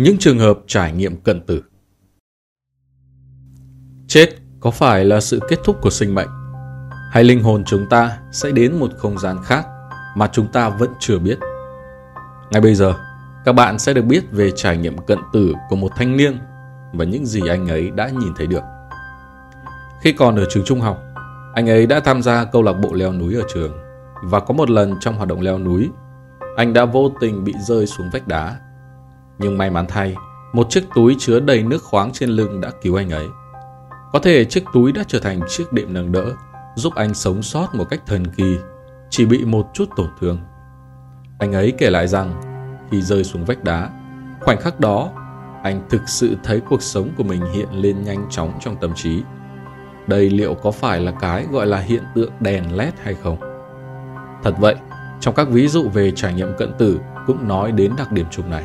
Những trường hợp trải nghiệm cận tử Chết có phải là sự kết thúc của sinh mệnh? Hay linh hồn chúng ta sẽ đến một không gian khác mà chúng ta vẫn chưa biết? Ngay bây giờ, các bạn sẽ được biết về trải nghiệm cận tử của một thanh niên và những gì anh ấy đã nhìn thấy được. Khi còn ở trường trung học, anh ấy đã tham gia câu lạc bộ leo núi ở trường và có một lần trong hoạt động leo núi, anh đã vô tình bị rơi xuống vách đá. Nhưng may mắn thay, một chiếc túi chứa đầy nước khoáng trên lưng đã cứu anh ấy. Có thể chiếc túi đã trở thành chiếc đệm nâng đỡ, giúp anh sống sót một cách thần kỳ, chỉ bị một chút tổn thương. Anh ấy kể lại rằng, khi rơi xuống vách đá, khoảnh khắc đó, anh thực sự thấy cuộc sống của mình hiện lên nhanh chóng trong tâm trí. Đây liệu có phải là cái gọi là hiện tượng đèn led hay không? Thật vậy, trong các ví dụ về trải nghiệm cận tử cũng nói đến đặc điểm chung này.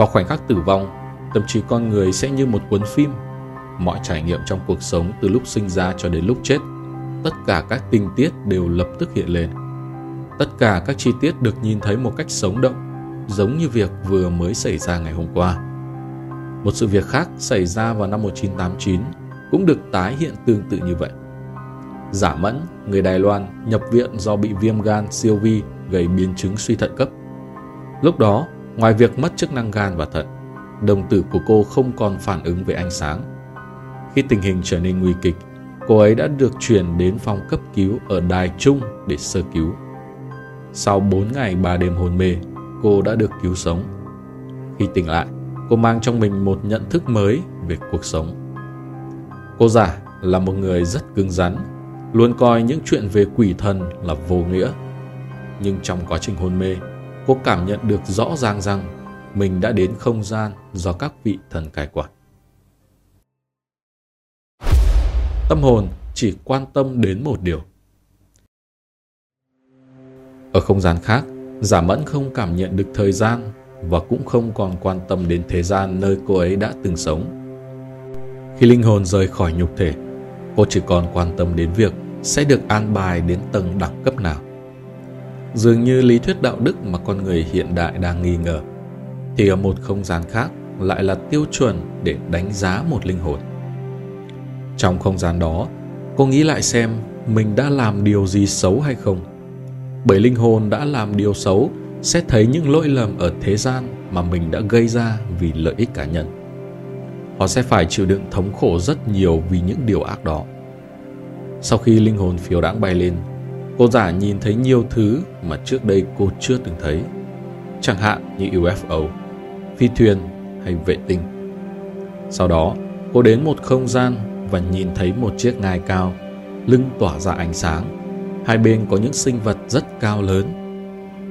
Vào khoảnh khắc tử vong, tâm trí con người sẽ như một cuốn phim. Mọi trải nghiệm trong cuộc sống từ lúc sinh ra cho đến lúc chết, tất cả các tình tiết đều lập tức hiện lên. Tất cả các chi tiết được nhìn thấy một cách sống động, giống như việc vừa mới xảy ra ngày hôm qua. Một sự việc khác xảy ra vào năm 1989 cũng được tái hiện tương tự như vậy. Giả Mẫn, người Đài Loan, nhập viện do bị viêm gan siêu vi gây biến chứng suy thận cấp. Lúc đó, ngoài việc mất chức năng gan và thận, đồng tử của cô không còn phản ứng với ánh sáng. Khi tình hình trở nên nguy kịch, cô ấy đã được chuyển đến phòng cấp cứu ở Đài Trung để sơ cứu. Sau 4 ngày 3 đêm hôn mê, cô đã được cứu sống. Khi tỉnh lại, cô mang trong mình một nhận thức mới về cuộc sống. Cô giả là một người rất cứng rắn, luôn coi những chuyện về quỷ thần là vô nghĩa. Nhưng trong quá trình hôn mê, cô cảm nhận được rõ ràng rằng mình đã đến không gian do các vị thần cai quản. Tâm hồn chỉ quan tâm đến một điều. Ở không gian khác, Giả Mẫn không cảm nhận được thời gian và cũng không còn quan tâm đến thế gian nơi cô ấy đã từng sống. Khi linh hồn rời khỏi nhục thể, cô chỉ còn quan tâm đến việc sẽ được an bài đến tầng đẳng cấp nào. Dường như lý thuyết đạo đức mà con người hiện đại đang nghi ngờ, thì ở một không gian khác lại là tiêu chuẩn để đánh giá một linh hồn. Trong không gian đó, cô nghĩ lại xem mình đã làm điều gì xấu hay không. Bởi linh hồn đã làm điều xấu sẽ thấy những lỗi lầm ở thế gian mà mình đã gây ra vì lợi ích cá nhân. Họ sẽ phải chịu đựng thống khổ rất nhiều vì những điều ác đó. Sau khi linh hồn phiêu đãng bay lên, cô giả nhìn thấy nhiều thứ mà trước đây cô chưa từng thấy. Chẳng hạn như UFO, phi thuyền hay vệ tinh. Sau đó, cô đến một không gian và nhìn thấy một chiếc ngai cao, lưng tỏa ra ánh sáng. Hai bên có những sinh vật rất cao lớn.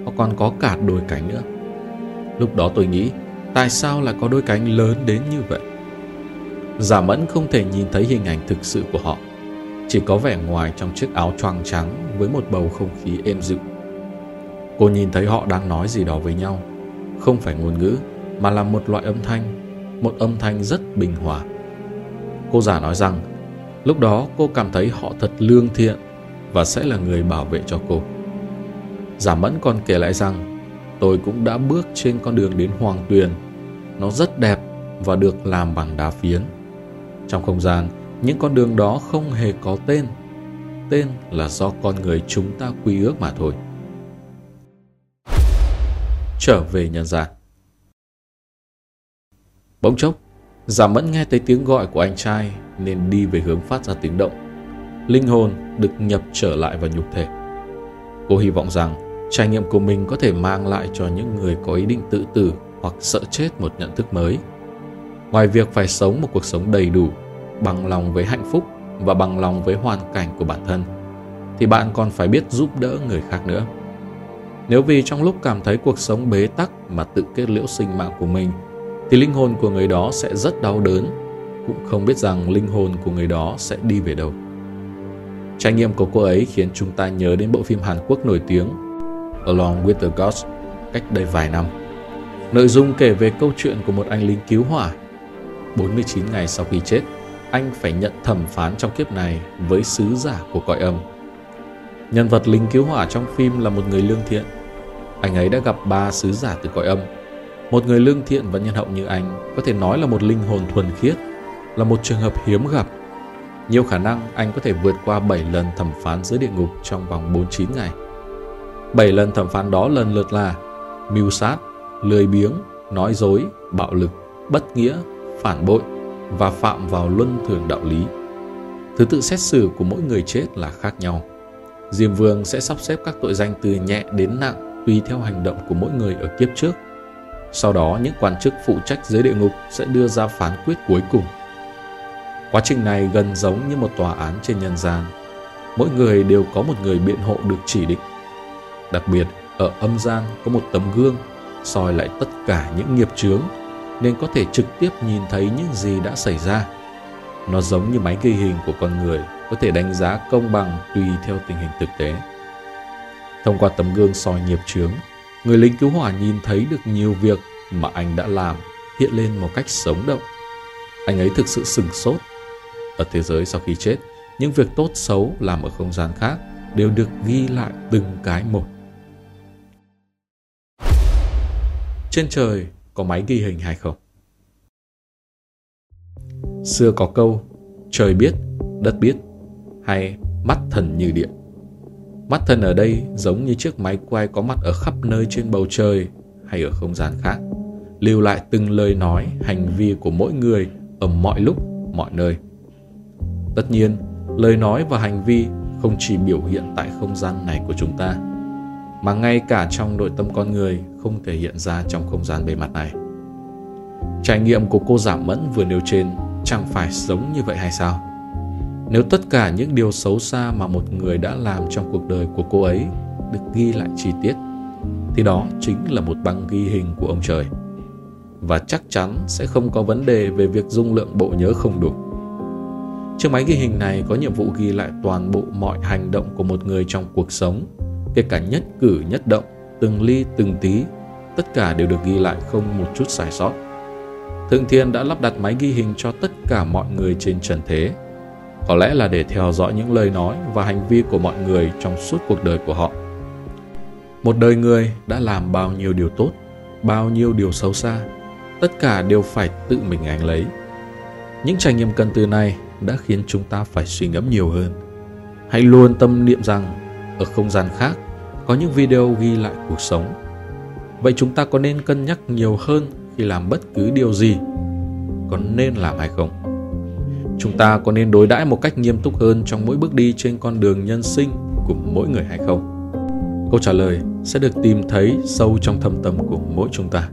Họ còn có cả đôi cánh nữa. Lúc đó tôi nghĩ, tại sao lại có đôi cánh lớn đến như vậy? Giả mẫn không thể nhìn thấy hình ảnh thực sự của họ chỉ có vẻ ngoài trong chiếc áo choàng trắng với một bầu không khí êm dịu. Cô nhìn thấy họ đang nói gì đó với nhau, không phải ngôn ngữ mà là một loại âm thanh, một âm thanh rất bình hòa. Cô giả nói rằng, lúc đó cô cảm thấy họ thật lương thiện và sẽ là người bảo vệ cho cô. Giả mẫn còn kể lại rằng, tôi cũng đã bước trên con đường đến Hoàng Tuyền. Nó rất đẹp và được làm bằng đá phiến. Trong không gian, những con đường đó không hề có tên. Tên là do con người chúng ta quy ước mà thôi. Trở về nhân gian. Bỗng chốc giả mẫn nghe thấy tiếng gọi của anh trai nên đi về hướng phát ra tiếng động. Linh hồn được nhập trở lại vào nhục thể. Cô hy vọng rằng trải nghiệm của mình có thể mang lại cho những người có ý định tự tử hoặc sợ chết một nhận thức mới. Ngoài việc phải sống một cuộc sống đầy đủ bằng lòng với hạnh phúc và bằng lòng với hoàn cảnh của bản thân, thì bạn còn phải biết giúp đỡ người khác nữa. Nếu vì trong lúc cảm thấy cuộc sống bế tắc mà tự kết liễu sinh mạng của mình, thì linh hồn của người đó sẽ rất đau đớn, cũng không biết rằng linh hồn của người đó sẽ đi về đâu. Trải nghiệm của cô ấy khiến chúng ta nhớ đến bộ phim Hàn Quốc nổi tiếng Along with the Gods cách đây vài năm. Nội dung kể về câu chuyện của một anh lính cứu hỏa 49 ngày sau khi chết anh phải nhận thẩm phán trong kiếp này với sứ giả của cõi âm. Nhân vật lính cứu hỏa trong phim là một người lương thiện. Anh ấy đã gặp ba sứ giả từ cõi âm. Một người lương thiện và nhân hậu như anh có thể nói là một linh hồn thuần khiết, là một trường hợp hiếm gặp. Nhiều khả năng anh có thể vượt qua 7 lần thẩm phán dưới địa ngục trong vòng 49 ngày. 7 lần thẩm phán đó lần lượt là mưu sát, lười biếng, nói dối, bạo lực, bất nghĩa, phản bội và phạm vào luân thường đạo lý. Thứ tự xét xử của mỗi người chết là khác nhau. Diêm Vương sẽ sắp xếp các tội danh từ nhẹ đến nặng tùy theo hành động của mỗi người ở kiếp trước. Sau đó, những quan chức phụ trách dưới địa ngục sẽ đưa ra phán quyết cuối cùng. Quá trình này gần giống như một tòa án trên nhân gian. Mỗi người đều có một người biện hộ được chỉ định. Đặc biệt, ở âm gian có một tấm gương soi lại tất cả những nghiệp chướng nên có thể trực tiếp nhìn thấy những gì đã xảy ra. Nó giống như máy ghi hình của con người có thể đánh giá công bằng tùy theo tình hình thực tế. Thông qua tấm gương soi nghiệp chướng, người lính cứu hỏa nhìn thấy được nhiều việc mà anh đã làm hiện lên một cách sống động. Anh ấy thực sự sừng sốt. Ở thế giới sau khi chết, những việc tốt xấu làm ở không gian khác đều được ghi lại từng cái một. Trên trời có máy ghi hình hay không? Xưa có câu, trời biết, đất biết, hay mắt thần như điện. Mắt thần ở đây giống như chiếc máy quay có mặt ở khắp nơi trên bầu trời hay ở không gian khác, lưu lại từng lời nói, hành vi của mỗi người ở mọi lúc, mọi nơi. Tất nhiên, lời nói và hành vi không chỉ biểu hiện tại không gian này của chúng ta, mà ngay cả trong nội tâm con người không thể hiện ra trong không gian bề mặt này. Trải nghiệm của cô giảm mẫn vừa nêu trên chẳng phải giống như vậy hay sao? Nếu tất cả những điều xấu xa mà một người đã làm trong cuộc đời của cô ấy được ghi lại chi tiết, thì đó chính là một băng ghi hình của ông trời. Và chắc chắn sẽ không có vấn đề về việc dung lượng bộ nhớ không đủ. Chiếc máy ghi hình này có nhiệm vụ ghi lại toàn bộ mọi hành động của một người trong cuộc sống, kể cả nhất cử nhất động, từng ly từng tí, tất cả đều được ghi lại không một chút sai sót. Thượng Thiên đã lắp đặt máy ghi hình cho tất cả mọi người trên trần thế. Có lẽ là để theo dõi những lời nói và hành vi của mọi người trong suốt cuộc đời của họ. Một đời người đã làm bao nhiêu điều tốt, bao nhiêu điều xấu xa, tất cả đều phải tự mình gánh lấy. Những trải nghiệm cần từ này đã khiến chúng ta phải suy ngẫm nhiều hơn. Hãy luôn tâm niệm rằng ở không gian khác, có những video ghi lại cuộc sống. Vậy chúng ta có nên cân nhắc nhiều hơn khi làm bất cứ điều gì, có nên làm hay không? Chúng ta có nên đối đãi một cách nghiêm túc hơn trong mỗi bước đi trên con đường nhân sinh của mỗi người hay không? Câu trả lời sẽ được tìm thấy sâu trong thâm tâm của mỗi chúng ta.